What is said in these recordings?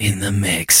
in the mix.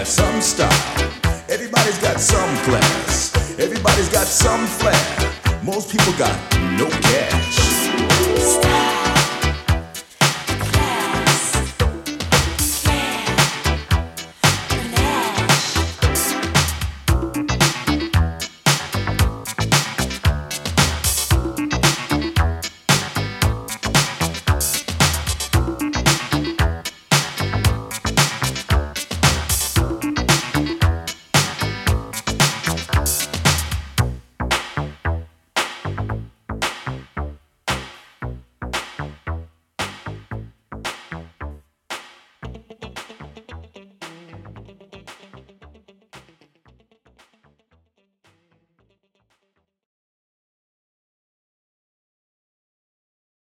got some style. Everybody's got some class. Everybody's got some flair. Most people got no cash. Style.